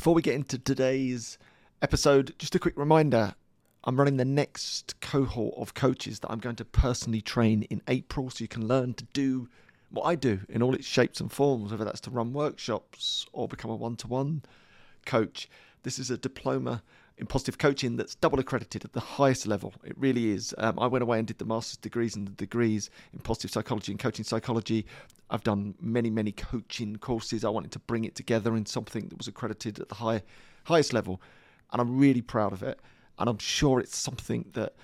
Before we get into today's episode, just a quick reminder. I'm running the next cohort of coaches that I'm going to personally train in April so you can learn to do what I do in all its shapes and forms, whether that's to run workshops or become a one to one coach. This is a diploma in positive coaching that's double accredited at the highest level. It really is. Um, I went away and did the master's degrees and the degrees in positive psychology and coaching psychology. I've done many, many coaching courses. I wanted to bring it together in something that was accredited at the high, highest level, and I'm really proud of it. And I'm sure it's something that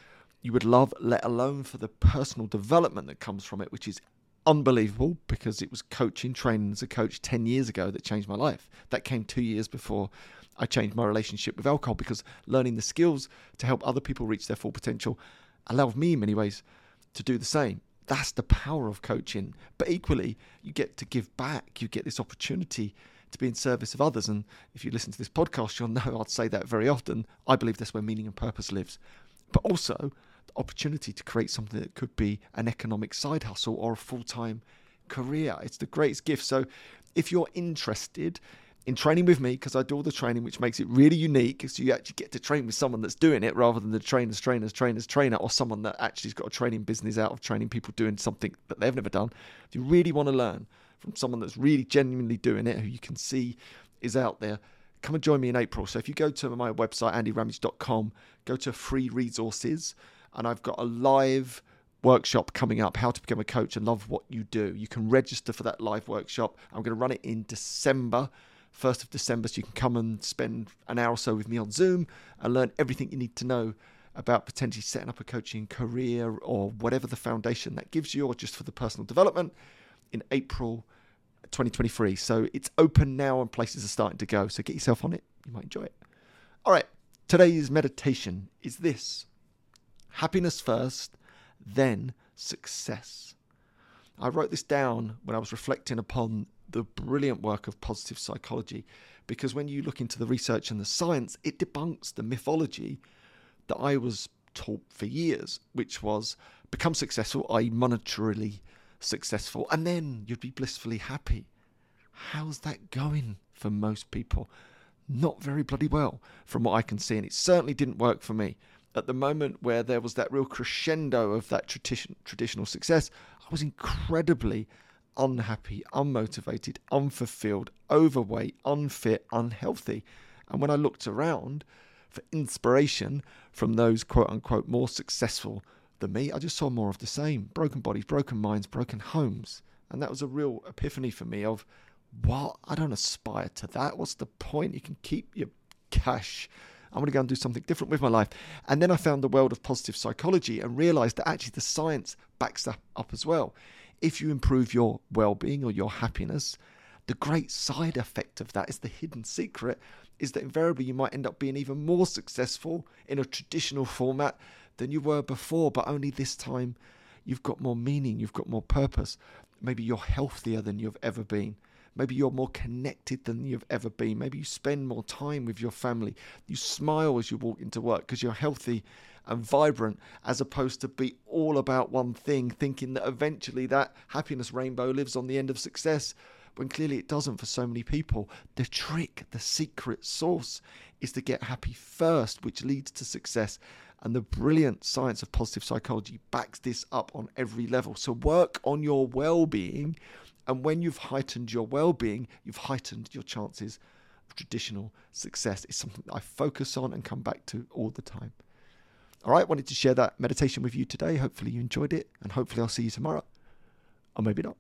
you would love, let alone for the personal development that comes from it, which is unbelievable because it was coaching, training as a coach 10 years ago that changed my life. That came two years before I changed my relationship with alcohol because learning the skills to help other people reach their full potential allowed me in many ways to do the same. That's the power of coaching. But equally, you get to give back. You get this opportunity to be in service of others. And if you listen to this podcast, you'll know I'd say that very often. I believe that's where meaning and purpose lives. But also, opportunity to create something that could be an economic side hustle or a full time career. It's the greatest gift. So if you're interested, in training with me because I do all the training, which makes it really unique. So you actually get to train with someone that's doing it rather than the trainers, trainers, trainers, trainer, or someone that actually's got a training business out of training people doing something that they've never done. If you really want to learn from someone that's really genuinely doing it, who you can see is out there, come and join me in April. So if you go to my website, andyramage.com, go to free resources, and I've got a live workshop coming up how to become a coach and love what you do. You can register for that live workshop. I'm going to run it in December. 1st of December, so you can come and spend an hour or so with me on Zoom and learn everything you need to know about potentially setting up a coaching career or whatever the foundation that gives you, or just for the personal development in April 2023. So it's open now and places are starting to go. So get yourself on it. You might enjoy it. All right. Today's meditation is this happiness first, then success. I wrote this down when I was reflecting upon the brilliant work of positive psychology because when you look into the research and the science, it debunks the mythology that I was taught for years, which was become successful, i.e., monetarily successful, and then you'd be blissfully happy. How's that going for most people? Not very bloody well, from what I can see, and it certainly didn't work for me. At the moment where there was that real crescendo of that tradition, traditional success, I was incredibly unhappy, unmotivated, unfulfilled, overweight, unfit, unhealthy. And when I looked around for inspiration from those quote unquote more successful than me, I just saw more of the same broken bodies, broken minds, broken homes. And that was a real epiphany for me of, what? I don't aspire to that. What's the point? You can keep your cash. I'm to go and do something different with my life. And then I found the world of positive psychology and realized that actually the science backs that up as well if you improve your well being or your happiness, the great side effect of that is the hidden secret is that invariably you might end up being even more successful in a traditional format than you were before, but only this time you've got more meaning, you've got more purpose. Maybe you're healthier than you've ever been. Maybe you're more connected than you've ever been. Maybe you spend more time with your family. You smile as you walk into work because you're healthy and vibrant as opposed to be all about one thing, thinking that eventually that happiness rainbow lives on the end of success when clearly it doesn't for so many people. The trick, the secret sauce is to get happy first, which leads to success. And the brilliant science of positive psychology backs this up on every level. So work on your well being. And when you've heightened your well being, you've heightened your chances of traditional success. It's something I focus on and come back to all the time. All right, wanted to share that meditation with you today. Hopefully, you enjoyed it, and hopefully, I'll see you tomorrow. Or maybe not.